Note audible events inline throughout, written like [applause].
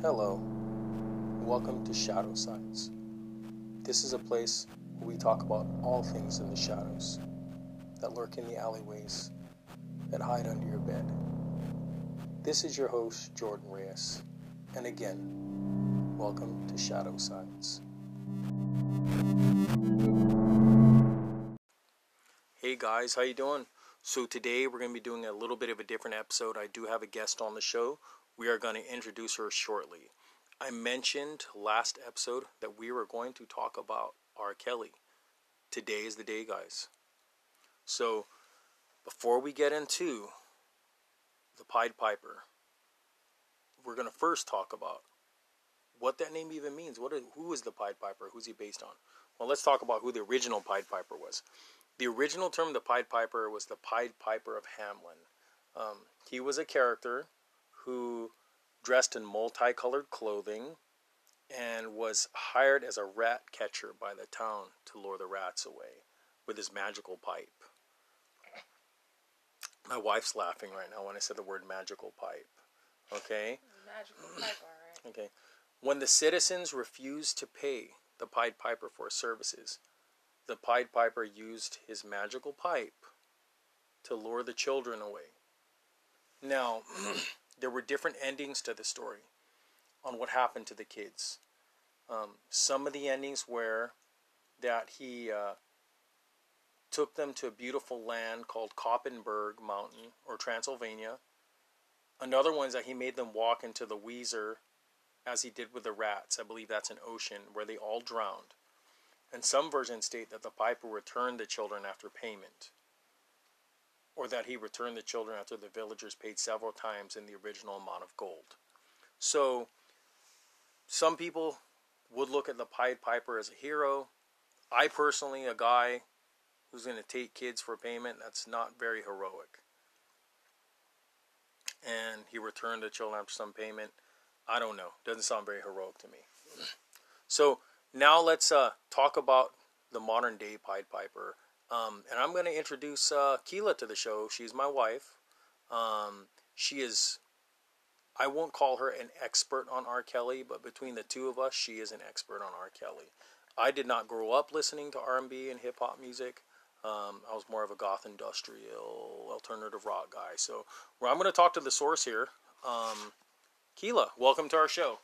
Hello, welcome to Shadow Sides. This is a place where we talk about all things in the shadows that lurk in the alleyways, that hide under your bed. This is your host, Jordan Reyes, and again, welcome to Shadow Sides. Hey guys, how you doing? So today we're going to be doing a little bit of a different episode. I do have a guest on the show. We are going to introduce her shortly. I mentioned last episode that we were going to talk about R. Kelly. Today is the day, guys. So, before we get into the Pied Piper, we're going to first talk about what that name even means. What is, who is the Pied Piper? Who's he based on? Well, let's talk about who the original Pied Piper was. The original term, the Pied Piper, was the Pied Piper of Hamelin. Um, he was a character who dressed in multicolored clothing and was hired as a rat catcher by the town to lure the rats away with his magical pipe. My wife's laughing right now when I said the word magical pipe. Okay? Magical pipe, alright. Okay. When the citizens refused to pay the Pied Piper for services, the Pied Piper used his magical pipe to lure the children away. Now, [clears throat] there were different endings to the story on what happened to the kids. Um, some of the endings were that he uh, took them to a beautiful land called Koppelberg Mountain or Transylvania. Another one is that he made them walk into the Weser as he did with the rats. I believe that's an ocean where they all drowned. And some versions state that the piper returned the children after payment or that he returned the children after the villagers paid several times in the original amount of gold. So, some people would look at the Pied Piper as a hero. I personally, a guy who's going to take kids for payment, that's not very heroic. And he returned the children after some payment. I don't know. Doesn't sound very heroic to me. So now let's uh, talk about the modern day Pied Piper. Um, and I'm going to introduce uh, Keela to the show. She's my wife. Um, she is, I won't call her an expert on R. Kelly, but between the two of us, she is an expert on R. Kelly. I did not grow up listening to R&B and hip hop music. Um, I was more of a goth industrial alternative rock guy. So well, I'm going to talk to the source here. Um, Keela, welcome to our show.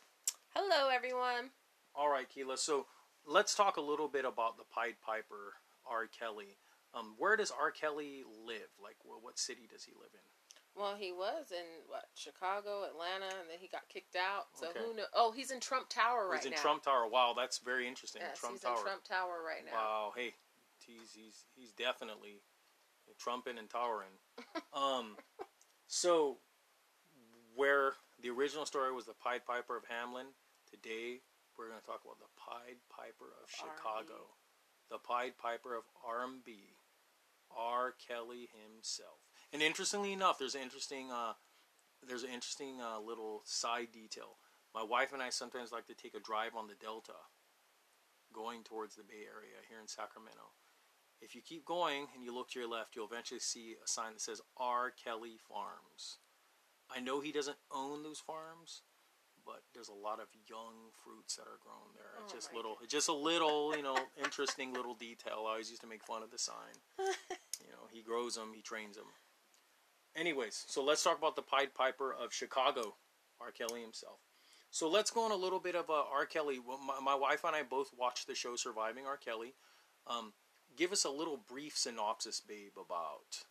Hello, everyone. All right, Keela. So let's talk a little bit about the Pied Piper R. Kelly. Um, where does R. Kelly live? Like, well, what city does he live in? Well, he was in what Chicago, Atlanta, and then he got kicked out. So Okay. who knows? Oh, he's in Trump Tower right now. he's in now. Trump Tower. Wow, that's very interesting. Yes, Trump he's Tower. in Trump Tower right now. Wow. Hey, he's he's he's definitely trumping and towering. [laughs] um, so where the original story was the Pied Piper of Hamelin, today we're going to talk about the Pied Piper of Chicago, the Pied Piper of R&B, R. Kelly himself. And interestingly enough, there's an interesting uh, there's an interesting uh, little side detail. My wife and I sometimes like to take a drive on the Delta, going towards the Bay Area here in Sacramento. If you keep going and you look to your left, you'll eventually see a sign that says R. Kelly Farms. I know he doesn't own those farms, but there's a lot of young fruits that are grown there. It's Oh just little, it's just a little, you know, interesting little detail. I always used to make fun of the sign. [laughs] You know, he grows them, he trains them. Anyways, so let's talk about the Pied Piper of Chicago, R. Kelly himself. So let's go on a little bit of uh, R. Kelly. Well, my, my wife and I both watched the show Surviving R. Kelly. Um, give us a little brief synopsis, babe, about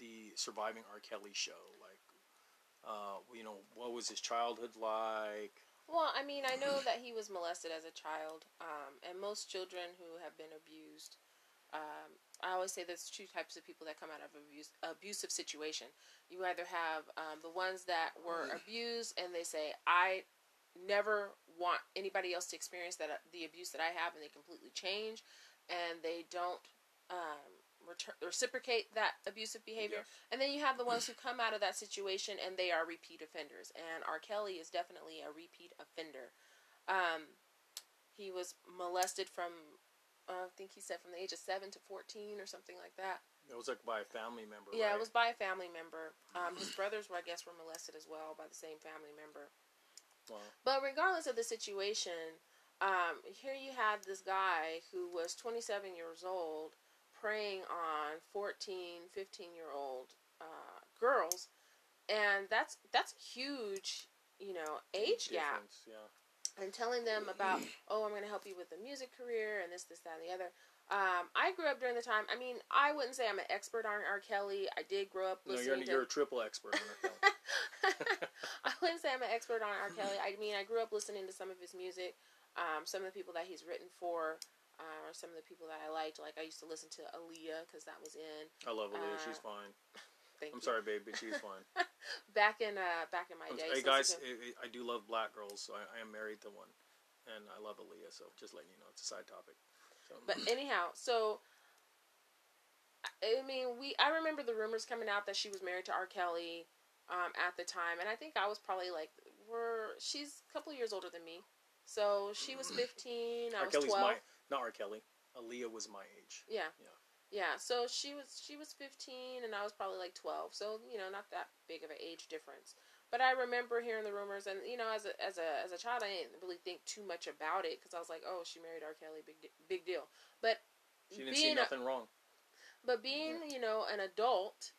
the Surviving R. Kelly show. Uh, you know, what was his childhood like? Well, I mean, I know that he was molested as a child, um, and most children who have been abused. Um, I always say there's two types of people that come out of abuse, abusive situation. You either have um, the ones that were abused and they say, "I never want anybody else to experience that the abuse that I have," and they completely change, and they don't um, return, reciprocate that abusive behavior. Yes. And then you have the ones who come out of that situation and they are repeat offenders. And R. Kelly is definitely a repeat offender. Um, he was molested from, uh, I think he said from the age of 7 to 14 or something like that. It was like by a family member. Yeah, right? it was by a family member. Um, his brothers were, I guess, were molested as well by the same family member. Wow. But regardless of the situation, um, here you have this guy who was 27 years old preying on 14, 15 year old uh, girls, and that's that's a huge, you know, age gap. Yeah. And telling them about, [clears throat] oh, I'm going to help you with the music career and this, this, that, and the other. Um, I grew up during the time. I mean, I wouldn't say I'm an expert on R. Kelly. I did grow up listening. No, you're to. you're a triple expert on it. [laughs] I wouldn't say I'm an expert on R. Kelly. I mean, I grew up listening to some of his music. Um, some of the people that he's written for uh, are some of the people that I liked. Like I used to listen to Aaliyah because that was in. I love Aaliyah. Uh, she's fine. [laughs] Thank I'm you. sorry, babe, but she's fine. [laughs] Back in uh, back in my I'm day. Hey so guys, I, I do love black girls, so I, I am married to one, and I love Aaliyah. So just letting you know, it's a side topic. So, But anyhow, so I I mean, we I remember the rumors coming out that she was married to R. Kelly um, at the time, and I think I was probably like, we're she's a couple years older than me, so she was fifteen, I R. was Kelly's twelve. my not R. Kelly. Aaliyah was my age. Yeah. Yeah. Yeah. So she was she was fifteen and I was probably like twelve. So, you know, not that big of an age difference. But I remember hearing the rumors and you know, as a as a as a child I didn't really think too much about it cuz I was like, "Oh, she married R. Kelly, big di- big deal." But She didn't see being a, nothing wrong. but being, mm-hmm. you know, an adult,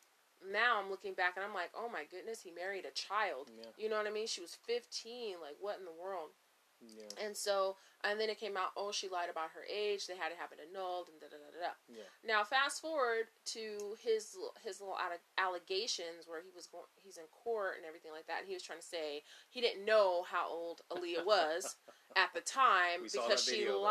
now I'm looking back and I'm like, "Oh my goodness, he married a child." Yeah. You know what I mean? She was 15. Like, what in the world? Yeah. And so, and then it came out, oh, she lied about her age. They had to have it annulled, and da da da da. Yeah. Now, fast forward to his his little alle- allegations where he was going, he's in court and everything like that, and he was trying to say he didn't know how old Aaliyah was [laughs] at the time because she video, though.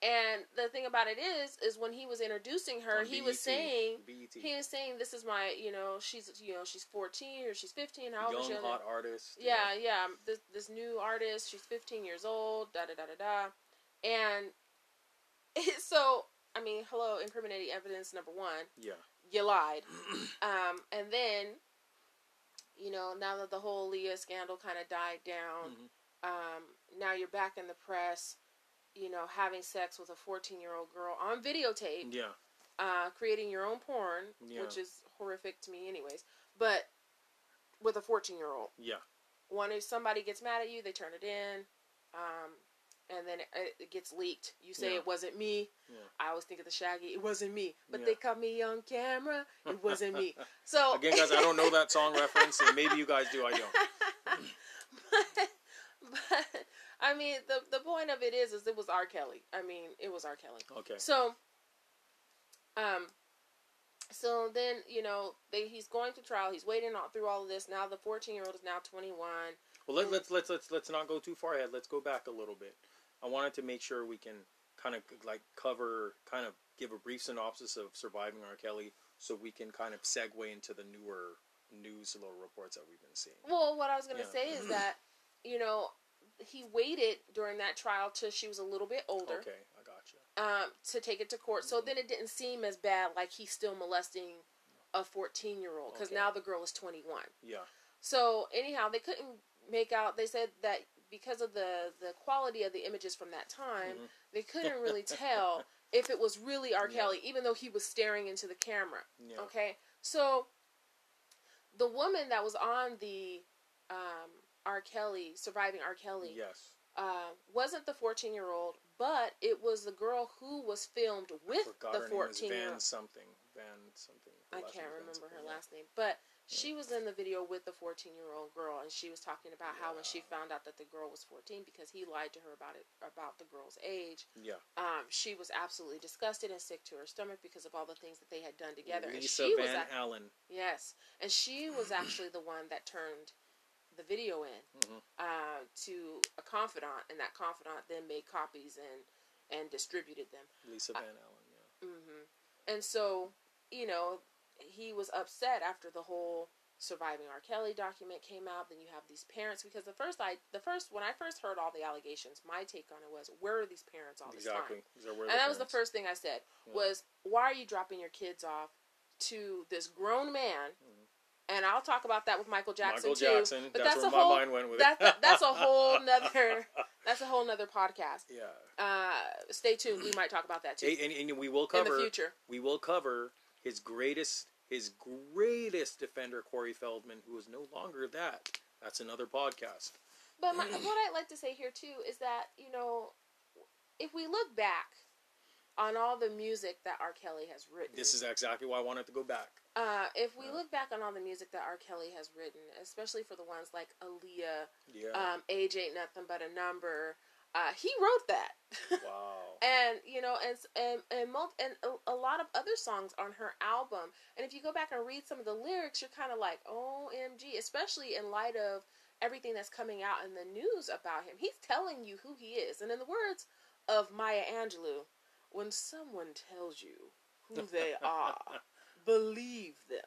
And the thing about it is, is when he was introducing her, On he was saying BET. he was saying this is my, you know, she's you know she's fourteen or she's fifteen, however young she hot artist. you yeah, yeah. This this new artist, she's 15 years old. Da da da da da. And [laughs] so, I mean, hello, incriminating evidence number one. Yeah. You lied. [clears throat] um, and then, you know, now that the whole Leah scandal kind of died down, Mhm. um, now you're back in the press. You know, having sex with a 14 year old girl on videotape Yeah. uh, creating your own porn, Yeah. which is horrific to me, anyways. But with a 14 year old, Yeah. One, if somebody gets mad at you, they turn it in, um, and then it, it gets leaked. You say Yeah. it wasn't me. Yeah. I always think of the Shaggy. It wasn't me, but Yeah. they caught me on camera. It wasn't me. [laughs] So Again, guys, I don't know that song reference, and maybe you guys do. I don't. [laughs] but, but I mean, the the point of it is, is it was R. Kelly. I mean, it was R. Kelly. Okay. So, um, so then you know they he's going to trial. He's waiting on, through all of this. Now the fourteen year old is now twenty one. Well, let, let's let's let's let's not go too far ahead. Let's go back a little bit. I wanted to make sure we can kind of like cover, kind of give a brief synopsis of surviving R. Kelly, so we can kind of segue into the newer news little reports that we've been seeing. Well, what I was going to Yeah. say is that [clears throat] you know he waited during that trial till she was a little bit older Okay, I got you. um, to take it to court. So then it didn't seem as bad like he's still molesting a fourteen year old because Okay. now the girl is twenty one. Yeah. So anyhow, they couldn't make out. They said that because of the the quality of the images from that time, Mhm. they [laughs] couldn't really tell if it was really R. Yeah. Kelly, even though he was staring into the camera. Yeah. Okay, so the woman that was on the um, R. Kelly surviving R. Kelly Yes. uh, wasn't the fourteen year old, but it was the girl who was filmed with the her name was fourteen year Van old. something. Van something. I can't was remember her last name, but she was in the video with the 14 year old girl, and she was talking about how when she found out that the girl was 14 because he lied to her about it about the girl's age, Yeah. um, she was absolutely disgusted and sick to her stomach because of all the things that they had done together. and Lisa she was Van ac- Allen. yes, and she was [clears throat] actually the one that turned the video in Mhm. uh, to a confidant, and that confidant then made copies and and distributed them. Lisa Uh, Van Allen. Yeah. Mm-hmm. And so, you know, he was upset after the whole surviving R. Kelly document came out. Then you have these parents because the first I the first when I first heard all the allegations, my take on it was, where are these parents all this Exactly. time? These are where And that was the first thing I said Yeah. was, why are you dropping your kids off to this grown man? And I'll talk about that with Michael Jackson. Michael too. Jackson. But that's, that's, where a my whole mind went with that, it. that- that's a whole [laughs] nother that's a whole nother podcast. yeah. Uh, stay tuned. We might talk about that too Hey, and, and we will cover in the future. We will cover his greatest his greatest defender, Corey Feldman, who is no longer that. That's another podcast. But my, [clears throat] what I'd like to say here too is that you know, if we look back on all the music that R. Kelly has written, This is exactly why I wanted to go back. Uh, if we look back on all the music that R. Kelly has written, especially for the ones like Aaliyah, Yeah. um, "Age Ain't Nothing But a Number," uh, he wrote that. [laughs] wow. and you know and and and, mul- and a, a lot of other songs on her album and if you go back and read some of the lyrics you're kind of like omg especially in light of everything that's coming out in the news about him he's telling you who he is and in the words of maya angelou when someone tells you who they [laughs] are believe them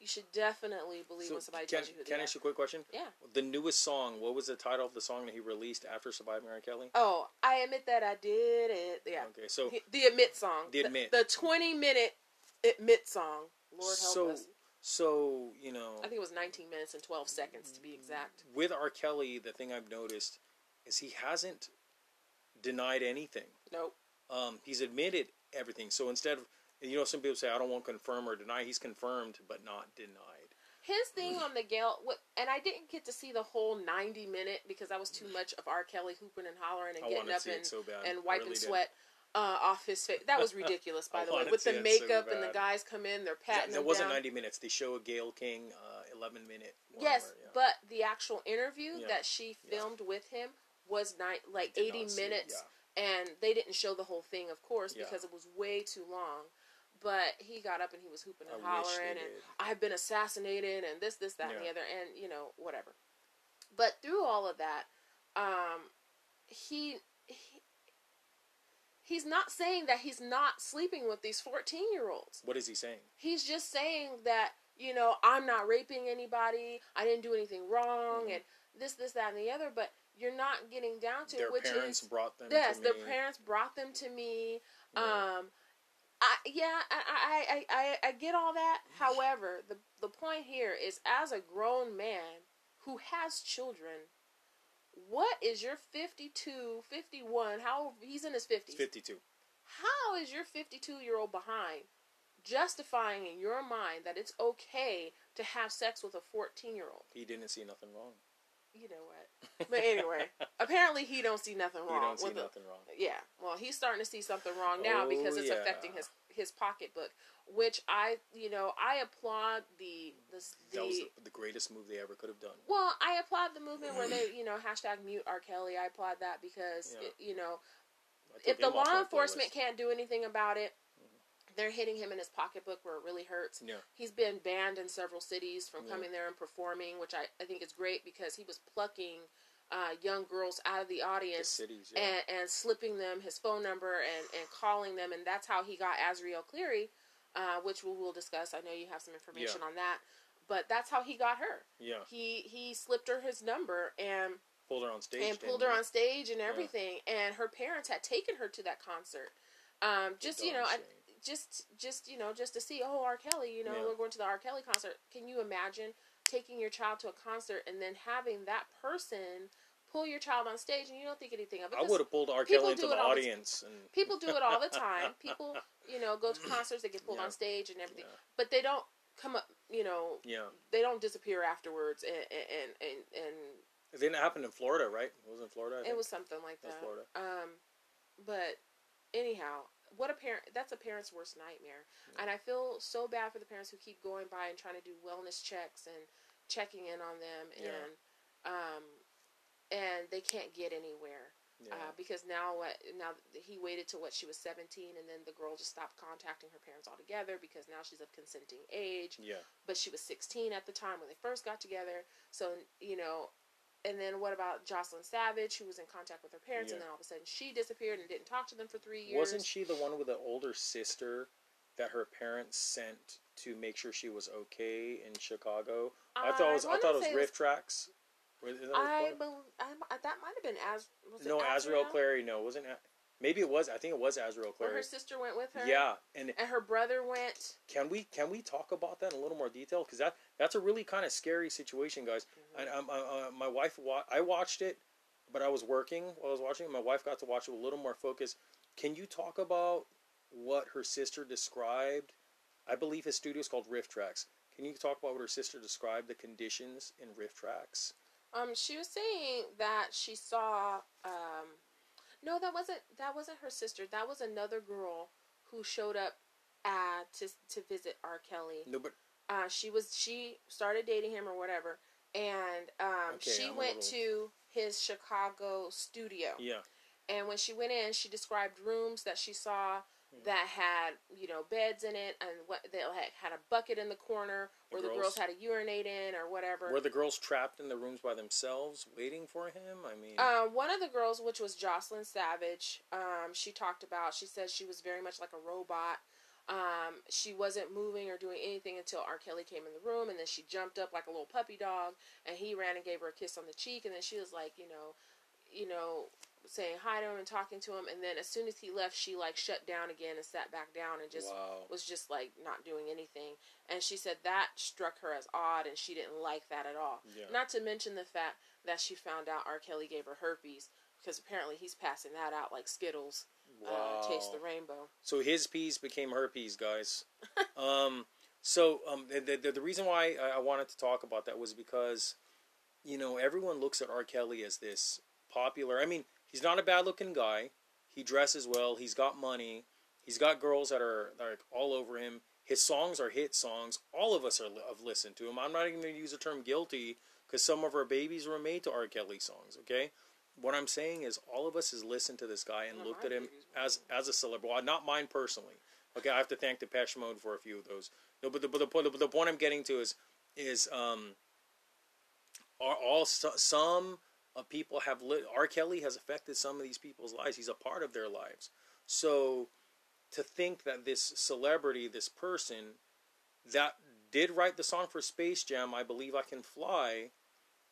you should definitely believe So when somebody can, tells you who can I ask you a quick question? yeah The newest song, what was the title of the song that he released after Surviving R. Kelly? oh i admit that i did it yeah Okay, so The- the admit song. The Admit. The, 20 minute admit song. Lord help so us. so you know I think it was 19 minutes and 12 seconds to be exact. with R. Kelly, the thing I've noticed is he hasn't denied anything. Nope. Um, he's admitted everything. So instead of you know, some people say I don't want to confirm or deny. He's confirmed but not denied. His thing on the Gail, what, and I didn't get to see the whole 90 minute because that was too much of R. Kelly hooping and hollering and I getting up and, so and wiping really sweat uh, off his face. That was ridiculous, [laughs] by the way. With the it so makeup and the guys come in, they're patting that wasn't down. 90 minutes. They show a Gail King uh, 11 minute. Yes, yeah. but the actual interview Yeah. that she Yeah. filmed with him was ni- like 80 not see minutes, and they didn't show the whole thing, of course, Yeah. because it was way too long. But he got up and he was hooping and I hollering, and. I've been assassinated, and this, this, that, and the other, and you know, whatever. But through all of that, um, he, he he's not saying that he's not sleeping with these 14 year olds What is he saying? he's just saying that you know i'm not raping anybody i didn't do anything wrong Mhm. and this this that and the other but you're not getting down to Their it which parents is brought them yes to their me. parents brought them to me Yeah. um I, yeah, I, I, I, I, get all that. However, the the point here is, as a grown man who has children, what is your 52, 51, how he's in his 50s, 52. how is your 52 year old behind justifying in your mind that it's okay to have sex with a 14 year old? He didn't see nothing wrong. You know what? But anyway, [laughs] apparently he don't see nothing He wrong don't see with the- nothing wrong. yeah, well, he's starting to see something wrong now Oh, because it's yeah. affecting his his pocketbook, which I, you know, I applaud the the, the That was the, the greatest move they ever could have done. well, I applaud the movement where they, [clears throat] you know, hashtag mute R. Kelly. I applaud that because, Yeah. it, you know, if the law enforcement can't do anything about it, they're hitting him in his pocketbook where it really hurts. Yeah. He's been banned in several cities from Yeah. coming there and performing, which I, I think is great because he was plucking uh, young girls out of the The audience cities, yeah. and, and slipping them his phone number and, and calling them, and that's how he got Azriel Clary, uh, which we will discuss. I know you have some information on that, but that's how he got her. yeah. He he slipped her his number and Pulled her on stage. and pulled her he? on stage and everything, and her parents had taken her to that concert. Um, just you know, I. just just you know, just to see oh R. Kelly, you know, Yeah. we're going to the R. Kelly concert. Can you imagine taking your child to a concert and then having that person pull your child on stage and you don't think anything of it? I would have pulled R. Kelly into the all the audience. and People do it all the time. [laughs] People, you know, go to concerts, they get pulled Yeah. on stage and everything, Yeah. but they don't come up. You know, Yeah. they don't disappear afterwards. And and and, and It didn't happen in Florida, right? It was in Florida. It was something like That was that. Florida. Um, but anyhow, what a parent that's a parent's worst nightmare. And I feel so bad for the parents who keep going by and trying to do wellness checks and checking in on them Yeah. and um and they can't get anywhere. Yeah. Uh, because now what now he waited till what she was 17 and then the girl just stopped contacting her parents altogether because now she's of consenting age yeah. but she was 16 at the time when they first got together. So, you know, and then what about Jocelyn Savage, who was in contact with her parents, and then all of a sudden she disappeared and didn't talk to them for three years? Wasn't she the one with the older sister that her parents sent to make sure she was okay in Chicago? I, thought it was. I thought it was Riff Tracks. Was- I, called? bel I, that might have been as was no, Azriel Clary. No, wasn't. Maybe it was. I think it was Azriel Where Clary. her sister went with her. Yeah, and and her brother went. can we can we talk about that in a little more detail? Because that that's a really kind of scary situation, guys. Mm-hmm. And um, uh, uh, my wife, wa- I watched it, but I was working while I was watching. it. My wife got to watch it with a little more focus. Can you talk about what her sister described I believe his studio is called Riff Tracks. Can you talk about what her sister described the conditions in Riff Tracks? Um, she was saying that she saw. Um, no, that wasn't that wasn't her sister. That was another girl who showed up uh, to to visit R. Kelly. No, but Uh, she was she started dating him or whatever, and um, Okay, she I'm went little- to his Chicago studio. yeah, And when she went in, she described rooms that she saw. That had you know beds in it, and what they had, had a bucket in the corner The where the girls- girls had to urinate in or whatever. were the girls trapped in the rooms by themselves, waiting for him? I mean, Uh, one of the girls, which was Jocelyn Savage, um, she talked about. She said she was very much like a robot. Um, she wasn't moving or doing anything until R. Kelly came in the room, and then she jumped up like a little puppy dog, and he ran and gave her a kiss on the cheek, and then she was like, you know, you know, saying hi to him and talking to him, and then as soon as he left, she like shut down again and sat back down and just wow. was just like not doing anything. And she said that struck her as odd, and she didn't like that at all. Yeah. Not to mention the fact that she found out R. Kelly gave her herpes because apparently he's passing that out like Skittles. Wow. Uh, taste the rainbow. So his peas became her peas, guys. [laughs] um, so um, the, the the reason why I I wanted to talk about that was because, you know, everyone looks at R. Kelly as this popular. I mean, he's not a bad looking guy. He dresses well. He's got money. He's got girls that are that are all over him. His songs are hit songs. All of us are have listened to him. I'm not even going to use the term guilty because some of our babies were made to R. Kelly songs. Okay, what I'm saying is all of us has listened to this guy and looked at him as as a celebrity. Well, not mine personally. Okay, I have to thank Depeche Mode for a few of those. No, but the but the, point- the, the point I'm getting to is is um are all some of people have lit. R. Kelly has affected some of these people's lives. He's a part of their lives. So to think that this celebrity, this person that did write the song for Space Jam, I believe I Can Fly,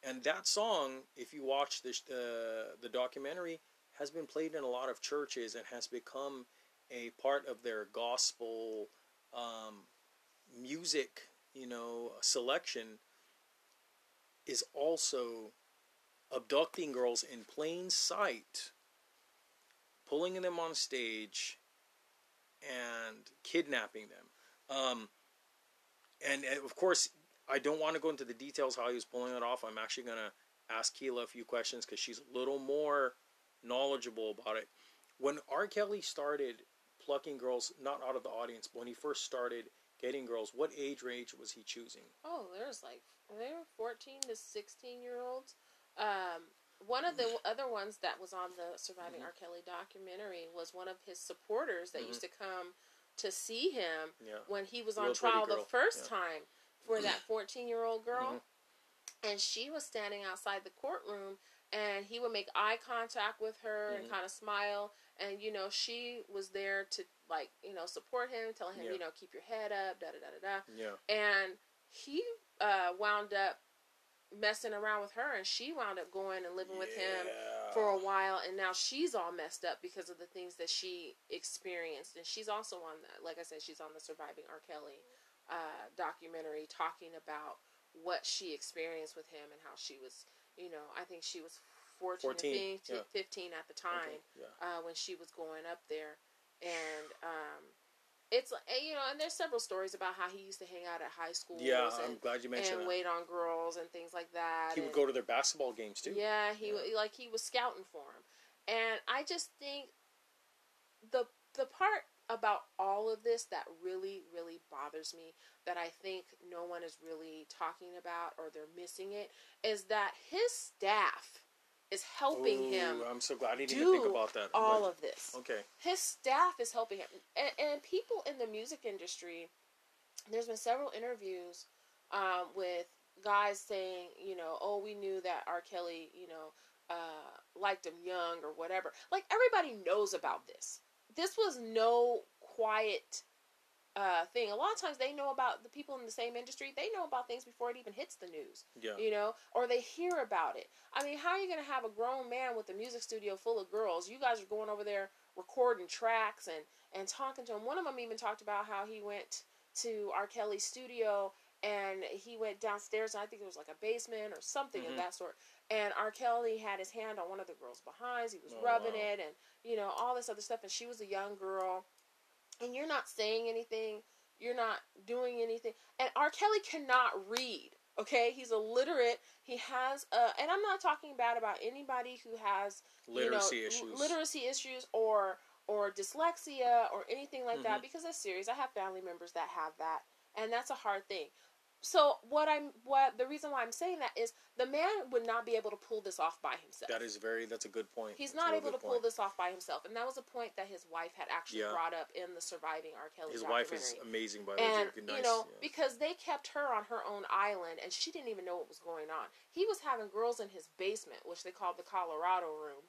and that song, if you watch the the, the documentary, has been played in a lot of churches and has become a part of their gospel um, music, you know, selection. Is also abducting girls in plain sight, pulling them on stage, and kidnapping them. Um, and, and of course, I don't want to go into the details how he was pulling it off. I'm actually going to ask Keela a few questions because she's a little more knowledgeable about it. When R. Kelly started plucking girls, not out of the audience, but when he first started getting girls, what age range was he choosing? Oh, there's like they were 14 to 16 year olds. Um, one of the other ones that was on the Surviving Mhm. R. Kelly documentary was one of his supporters that Mhm. used to come to see him Yeah. when he was on trial the first Yeah. time for that 14 year old girl. Mhm. And she was standing outside the courtroom, and he would make eye contact with her and Mhm. kind of smile. And, you know, she was there to, like, you know, support him, telling him, Yeah. you know, keep your head up, da da da da da Yeah. and he uh, wound up messing around with her, and she wound up going and living with him for a while, and now she's all messed up because of the things that she experienced, and she's also on that. Like I said, she's on the Surviving R. Kelly uh, documentary, talking about what she experienced with him and how she was, you know, I think she was 14, 14, 15, yeah. 15 at the time Okay, Yeah. uh, when she was going up there, and um, it's like you know, and there's several stories about how he used to hang out at high schools Yeah, I'm glad you mentioned and that. wait on girls and things like that. He would and- go to their basketball games too. yeah, he Yeah. like he was scouting for him, and I just think the the part about all of this that really really bothers me that I think no one is really talking about or they're missing it is that his staff is helping him I'm so glad he didn't even think about that. all But- of this. Okay. his staff is helping him. And, and people in the music industry there's been several interviews um, with guys saying you know oh we knew that r. Kelly you know uh, liked him young or whatever. Like everybody knows about this. This was no quiet uh, thing a lot of times they know about the people in the same industry they know about things before it even hits the news Yeah. you know, or they hear about it. I mean, how are you going to have a grown man with a music studio full of girls? You guys are going over there recording tracks and and talking to him. One of them even talked about how he went to R. Kelly's studio and he went downstairs. And I think it was like a basement or something Mhm. of that sort. And R. Kelly had his hand on one of the girls' behinds. He was Oh, rubbing wow. it and you know all this other stuff. And she was a young girl, and you're not saying anything. You're not doing anything. And R. Kelly cannot read. Okay, he's illiterate. He has and I'm not talking bad about anybody who has literacy you know, issues. literacy issues, or or dyslexia or anything like that. Mhm. Because it's serious. I have family members that have that, and that's a hard thing. So what I'm what the reason why I'm saying that is the man would not be able to pull this off by himself. That is very. That's a good point. He's That's not able to good pull this off by himself, and that was a point that his wife had actually Yeah. brought up in the surviving R. Kelly His wife is amazing, by the way. and Very you know yeah. because they kept her on her own island, and she didn't even know what was going on. He was having girls in his basement, which they called the Colorado room.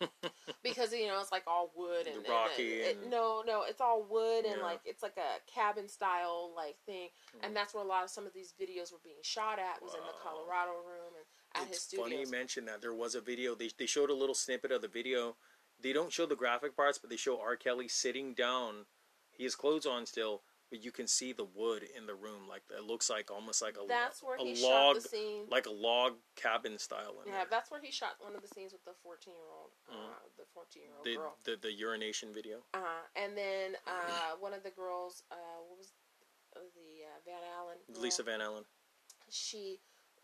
[laughs] because you know it's like all wood and, The rocky and, and- no no it's all wood and Yeah. like it's like a cabin style like thing Mhm. and that's where a lot of some of these videos were being shot at was in the Colorado room and at his studio. it's funny you mentioned that. There was a video. They they showed a little snippet of the video. They don't show the graphic parts, but they show R. Kelly sitting down. He has clothes on still, but you can see the wood in the room. Like it looks like almost like a That's where a he log, shot the scene. like a log cabin style. In yeah, there. that's where he shot one of the scenes with the fourteen year old, uh, Mhm. the fourteen year old girl. the the urination video. Uh, and then uh, one of the girls, uh, what was uh, the uh, Van Allen? girl? Lisa Van Allen. She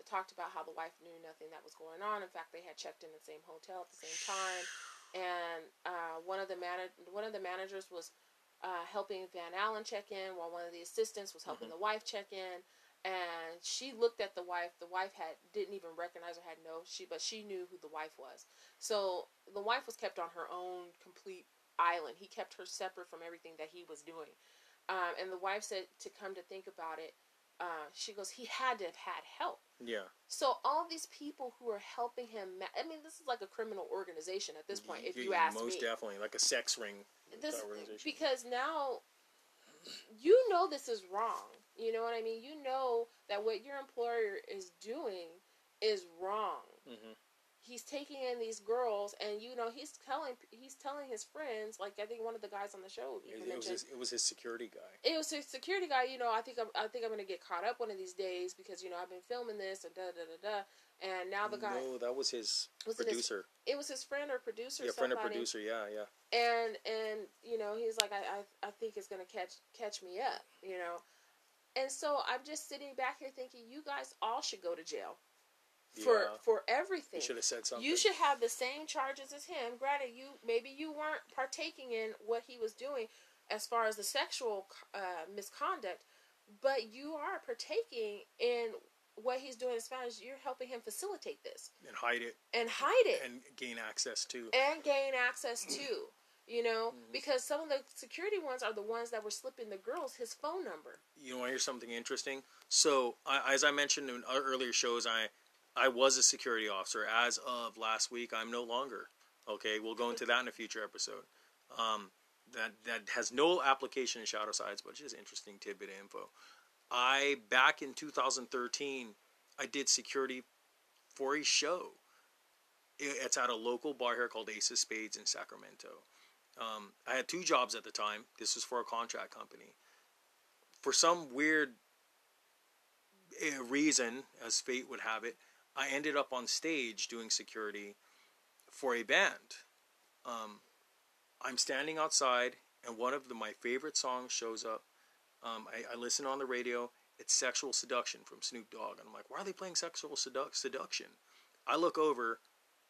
talked about how the wife knew nothing that was going on. In fact, they had checked in the same hotel at the same time, [sighs] and uh, one of the man- one of the managers was uh, helping Van Allen check in, while one of the assistants was helping the wife check in. And she looked at the wife. The wife had didn't even recognize her. Had no she, but she knew who the wife was. So the wife was kept on her own complete island. He kept her separate from everything that he was doing. Um, and the wife said to come to think about it, uh, she goes, he had to have had help. Yeah. So all these people who are helping him, ma- I mean, this is like a criminal organization at this point, if Y- you ask most me. definitely like a sex ring. This because now you know this is wrong. You know what I mean? You know that what your employer is doing is wrong. Mhm. He's taking in these girls, and you know he's telling he's telling his friends, like I think one of the guys on the show It, it was his, it was his security guy. it was his security guy. You know, I think I'm, I think I'm gonna get caught up one of these days because you know I've been filming this and da da da da. And now the guy No, that was his Was it his- producer. it was his friend or producer. yeah, friend of somebody. producer. Yeah, yeah. and and you know he's like I, I I think it's gonna catch catch me up you know and so I'm just sitting back here thinking you guys all should go to jail for Yeah. for everything You should have said something. you should have the same charges as him granted you maybe you weren't partaking in what he was doing as far as the sexual uh, misconduct but you are partaking in what he's doing as far as you're helping him facilitate this and hide it and hide it and gain access to. and gain access to. [clears throat] You know, Mhm. because some of the security ones are the ones that were slipping the girls his phone number. you want to hear something interesting? So, I, as I mentioned in earlier shows, I I was a security officer. As of last week, I'm no longer. Okay, we'll go into that in a future episode. Um, that that has no application in Shadow Sides, but just interesting tidbit of info. I back in 2013, I did security for a show. It's at a local bar here called Ace of Spades in Sacramento. Um, I had two jobs at the time. This was for a contract company for some weird uh, reason, as fate would have it, I ended up on stage doing security for a band. Um, I'm standing outside, and one of the, my favorite songs shows up. Um, I, I listen on the radio. It's "Sexual Seduction" from Snoop Dogg, and I'm like, "Why are they playing sexual sedu- seduction?" I look over,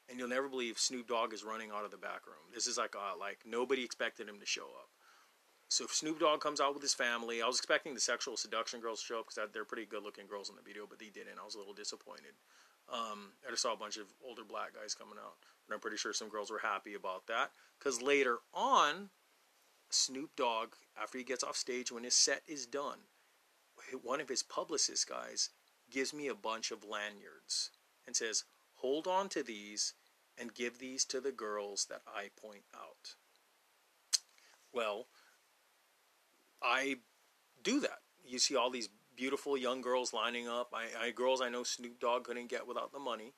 and you'll never believe Snoop Dogg is running out of the back room. This is like, uh, like nobody expected him to show up. So if Snoop Dogg comes out with his family, I was expecting the sexual seduction girls to show up because they're pretty good looking girls in the video, but they didn't. I was a little disappointed. Um, I just saw a bunch of older black guys coming out, and I'm pretty sure some girls were happy about that because later on, Snoop Dogg, after he gets off stage, when his set is done, one of his publicist guys gives me a bunch of lanyards and says, "Hold on to these and give these to the girls that I point out." Well, I do that. You see all these beautiful young girls lining up. I, I girls I know Snoop Dogg couldn't get without the money.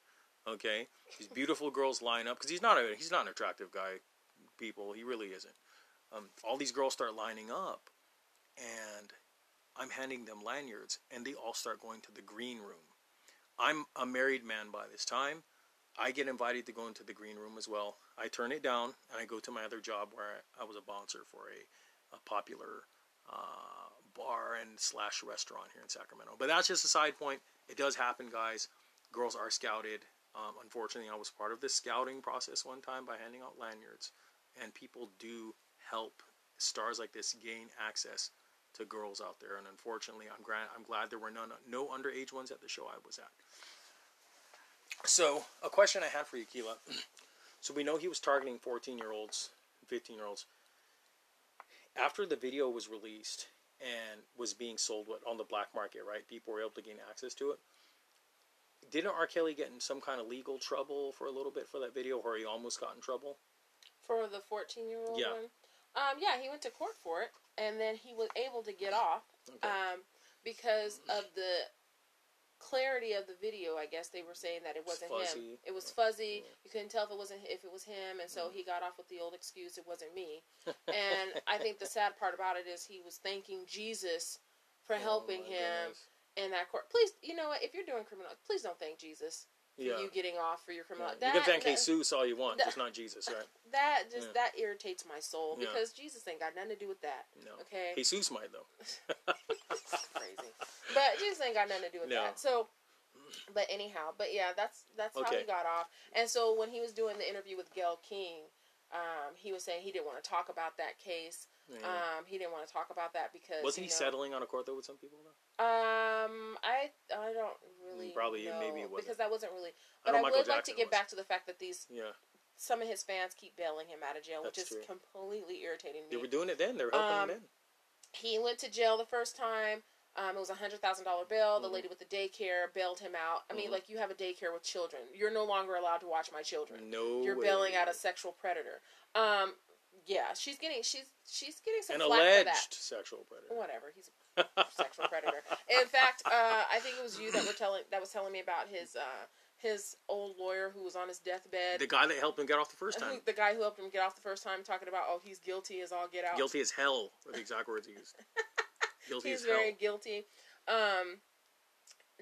Okay, these beautiful girls line up because he's not a he's not an attractive guy. People, he really isn't. Um, all these girls start lining up, and I'm handing them lanyards, and they all start going to the green room. I'm a married man by this time. I get invited to go into the green room as well. I turn it down, and I go to my other job where I, I was a bouncer for a, a popular uh, bar and slash restaurant here in Sacramento. But that's just a side point. It does happen, guys. Girls are scouted. Um, unfortunately, I was part of this scouting process one time by handing out lanyards, and people do help stars like this gain access to girls out there. And unfortunately, I'm glad I'm glad there were none no underage ones at the show I was at. So, a question I had for you, Keela. [clears throat] So we know he was targeting 14 year olds, 15 year olds. After the video was released and was being sold on the black market, right? People were able to gain access to it. Didn't R. Kelly get in some kind of legal trouble for a little bit for that video, or he almost got in trouble? For the 14 year old Yeah. one? Um, yeah, he went to court for it, and then he was able to get off Okay. um, because of the clarity of the video. I guess they were saying that it wasn't fuzzy. him. It was fuzzy. You couldn't tell if it wasn't if it was him, and so he got off with the old excuse it wasn't me. [laughs] and I think the sad part about it is he was thanking Jesus for helping Oh him goodness. in that court. Please, you know what? If you're doing criminal, please don't thank Jesus for Yeah. you getting off for your criminal. Yeah. That, you can thank that, Jesus all you want, that- just not Jesus, right? [laughs] that just Yeah. that irritates my soul Yeah. because Jesus ain't got nothing to do with that. No. Okay, Jesus might though. [laughs] crazy, but Jesus ain't got nothing to do with No. that. So, but anyhow, but yeah, that's that's how Okay. he got off. And so when he was doing the interview with Gail King, um, he was saying he didn't want to talk about that case. Yeah. Um, he didn't want to talk about that because Wasn't he know, settling on a court though with some people though? Um, I I don't really Probably, know, maybe it wasn't. because that wasn't really. But I, Michael would like to Jackson get was. back to the fact that these Yeah. some of his fans keep bailing him out of jail, which is true. completely irritating me. They were doing it then. They were helping Um, him then. He went to jail the first time. Um, it was a hundred thousand dollar bill. The Mhm. lady with the daycare bailed him out. I mean, Mhm. like you have a daycare with children. You're no longer allowed to watch my children. No. You're way. bailing out a sexual predator. Um, yeah, she's getting she's she's getting some an flack for that. alleged sexual predator. Whatever. He's a sexual predator. In fact, uh, I think it was you that were telling that was telling me about his uh, his old lawyer who was on his deathbed. The guy that helped him get off the first time. the guy who helped him get off the first time, talking about oh he's guilty as all get out. Guilty as hell were the exact words he used. [laughs] Guilty He's as hell. He's very guilty. Um,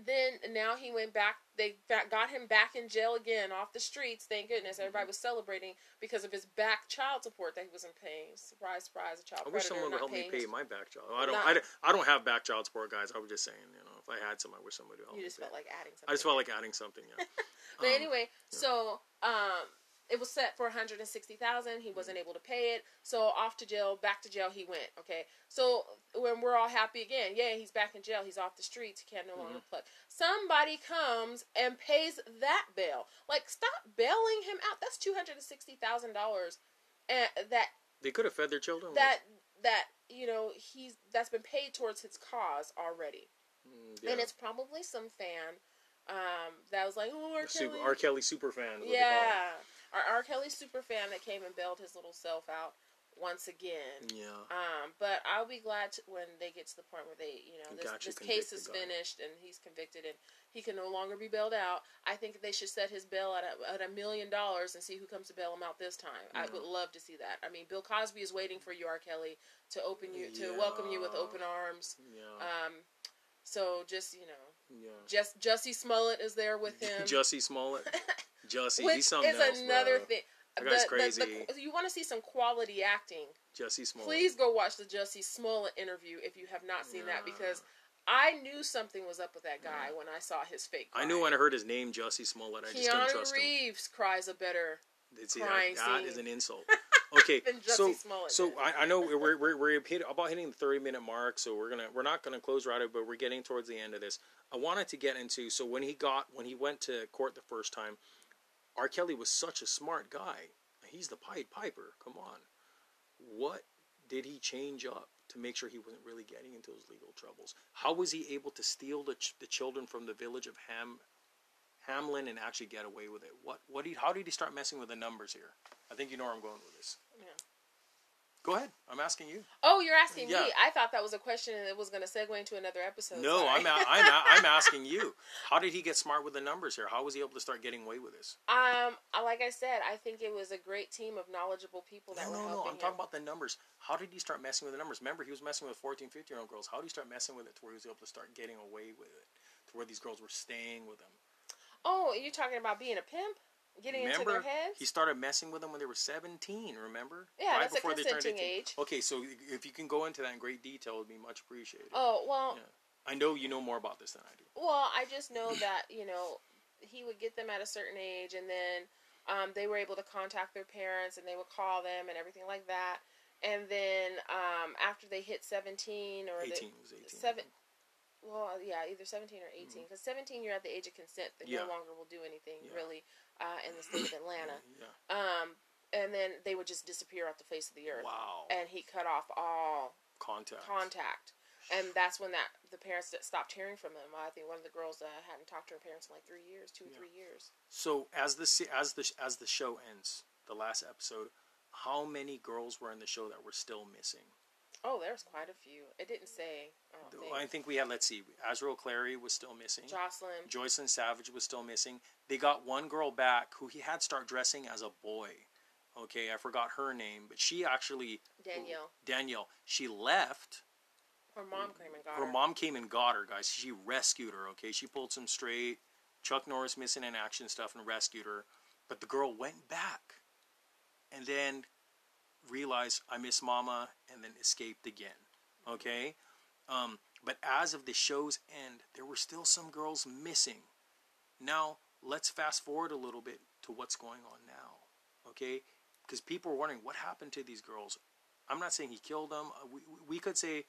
then now he went back. They got him back in jail again, off the streets. Thank goodness. Everybody was celebrating because of his back child support that he wasn't paying. Surprise, surprise! A child I wish someone would help me pay my back child. I don't, Not- I don't. I don't have back child support, guys. I was just saying, you know, if I had some, I wish somebody would help You me. just pay. felt like adding something. I just felt like adding something. Yeah. [laughs] But Um, anyway, so um, it was set for one hundred and sixty thousand. He wasn't able to pay it, so off to jail. Back to jail he went. Okay, so when we're all happy again, yeah, he's back in jail. He's off the streets. He can no longer Mm-hmm. plug. Somebody comes and pays that bail. Like, stop bailing him out. That's two hundred and sixty thousand dollars, and that They could have fed their children. that that you know he's that's been paid towards his cause already, Mm, yeah. and it's probably some fan. Um, that was like, oh, R. Super, Kelly, R. Kelly super fan. is what they call him. yeah, our R. Kelly super fan that came and bailed his little self out once again. Yeah. Um, but I'll be glad to, when they get to the point where they, you know, this, this case is finished and he's convicted and he can no longer be bailed out. I think they should set his bail at a, at a million dollars and see who comes to bail him out this time. I would love to see that. I mean, Bill Cosby is waiting for you, R. Kelly, to open you to Yeah. welcome you with open arms. Yeah. Um, so just you know, yeah. just Jussie Smollett is there with [laughs] him. Jussie Smollett. [laughs] Jussie, which he's something is else, another bro. thing. That guy's The- the- the- crazy. you want to see some quality acting? Jussie Smollett. Please go watch the Jussie Smollett interview if you have not seen that because I knew something was up with that guy when I saw his fake. I knew when I heard his name, Jussie Smollett. I just couldn't Keanu trust him. Reeves cries a better It's, crying that, that is an insult. [laughs] Okay, [laughs] so so. I, I know we're we're, we're hit, about hitting the thirty minute mark, so we're gonna we're not gonna close right out, but we're getting towards the end of this. I wanted to get into so when he got when he went to court the first time, R. Kelly was such a smart guy. He's the Pied Piper. Come on, what did he change up to make sure he wasn't really getting into those legal troubles? How was he able to steal the ch- the children from the village of Ham? Hamelin and actually get away with it. What what did how did he start messing with the numbers here? I think you know where I'm going with this. Yeah. Go ahead. I'm asking you. Oh, you're asking Yeah. me. I thought that was a question and it was going to segue into another episode. no, Sorry. I'm a, I'm a, I'm [laughs] asking you. How did he get smart with the numbers here? How was he able to start getting away with this? Um, like I said, I think it was a great team of knowledgeable people that No, were no, no. helping I'm him. talking about the numbers. How did he start messing with the numbers? Remember, he was messing with 14, 15 year old girls. How did he start messing with it to where he was able to start getting away with it? To where these girls were staying with him? Oh, you're talking about being a pimp? Getting remember, into their heads. he started messing with them when they were 17. Remember? Yeah, that's a consenting age. Okay, so if you can go into that in great detail, it would be much appreciated. Oh well. Yeah. I know you know more about this than I do. Well, I just know [clears throat] that you know he would get them at a certain age, and then um, they were able to contact their parents, and they would call them and everything like that. And then um, after they hit seventeen or 18 the, was 18. seven, well, yeah, either seventeen or eighteen. Because seventeen, you're at the age of consent that Mm-hmm. Yeah. no longer will do anything Yeah. really uh, in the state of Atlanta. [clears throat] Yeah. Um, and then they would just disappear off the face of the earth. Wow. And he cut off all Contact. contact. And that's when that the parents that stopped hearing from him. I think one of the girls uh, hadn't talked to her parents in like three years, two or Yeah. three years. So as the as the as the show ends, the last episode, how many girls were in the show that were still missing? Oh, there's quite a few. It didn't say. I don't think. I think we had. Let's see. Azriel Clary was still missing. Jocelyn. Joycelyn Savage was still missing. They got one girl back who he had start dressing as a boy. Okay, I forgot her name, but she actually Danielle. Danielle. She left. Her mom came and got Her her. mom came and got her, guys. She rescued her. Okay, she pulled some straight Chuck Norris missing in action stuff and rescued her. But the girl went back, and then realized I miss Mama, and then escaped again. Okay, um, but as of the show's end, there were still some girls missing. Now let's fast forward a little bit to what's going on now. Okay, because people are wondering what happened to these girls. I'm not saying he killed them. Uh, We, we could say,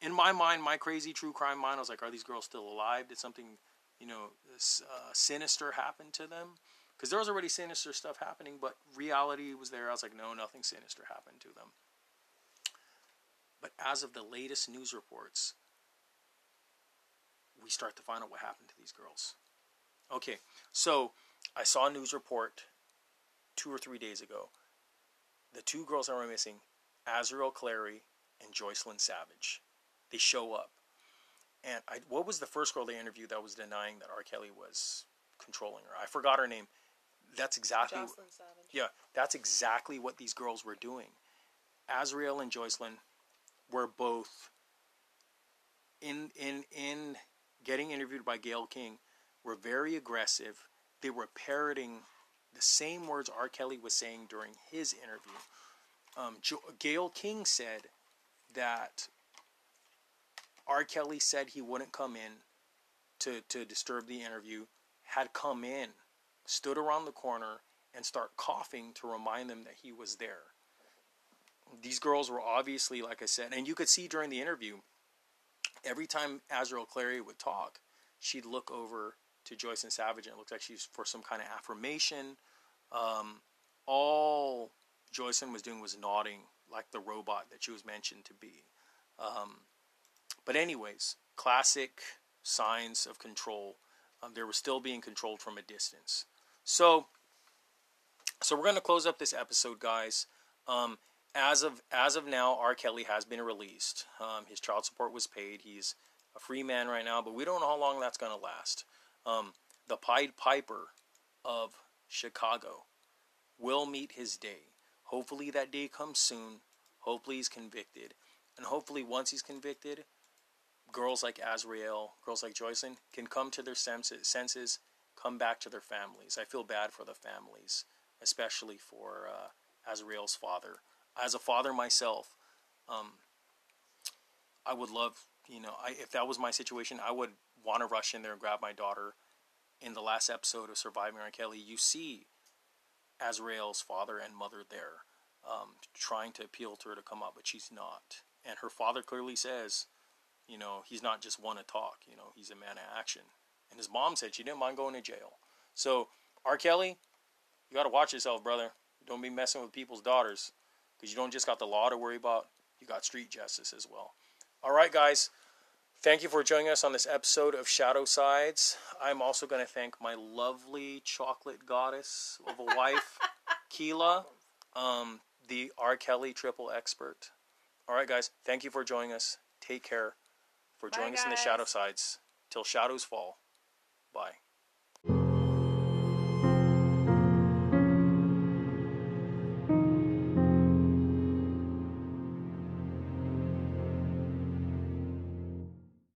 in my mind, my crazy true crime mind, I was like, are these girls still alive? Did something, you know, uh, sinister happen to them? Because there was already sinister stuff happening, but reality was there. I was like, no, nothing sinister happened to them. But as of the latest news reports, we start to find out what happened to these girls. Okay, so I saw a news report two or three days ago. The two girls that were missing, Azriel Clary and Joycelyn Savage, they show up. And I, what was the first girl they interviewed that was denying that R. Kelly was controlling her? I forgot her name. That's exactly Joycelyn Savage. yeah, that's exactly what these girls were doing. Azriel and Joycelyn were both in in in getting interviewed by Gail King were very aggressive. They were parroting the same words R. Kelly was saying during his interview. Um, jo- Gail King said that R. Kelly said he wouldn't come in to, to disturb the interview, had come in, stood around the corner, and start coughing to remind them that he was there. These girls were obviously, like I said, and you could see during the interview, every time Azriel Clary would talk, she'd look over to Joycelyn Savage, and it looked like she was for some kind of affirmation. Um, all Joycelyn was doing was nodding like the robot that she was mentioned to be. Um, but anyways, classic signs of control. Um, they were still being controlled from a distance. So, so we're going to close up this episode, guys. Um, as of as of now, R. Kelly has been released. Um, his child support was paid. He's a free man right now, but we don't know how long that's going to last. Um, the Pied Piper of Chicago will meet his day. Hopefully, that day comes soon. Hopefully, he's convicted. And hopefully, once he's convicted, girls like Azriel, girls like Joycelyn can come to their senses, come back to their families. I feel bad for the families, especially for uh, Azriel's father. As a father myself, um, I would love, you know, I, if that was my situation, I would want to rush in there and grab my daughter. In the last episode of Surviving R. Kelly, you see Azriel's father and mother there, um, trying to appeal to her to come up, but she's not. And her father clearly says, you know, he's not just one to talk. You know, he's a man of action. And his mom said she didn't mind going to jail. So, R. Kelly, you got to watch yourself, brother. Don't be messing with people's daughters because you don't just got the law to worry about, you got street justice as well. All right, guys. Thank you for joining us on this episode of Shadow Sides. I'm also going to thank my lovely chocolate goddess of a [laughs] wife, Keela, um, the R. Kelly triple expert. All right, guys. Thank you for joining us. Take care. For Bye, joining us in the. Shadow Sides. Till shadows fall. Bye.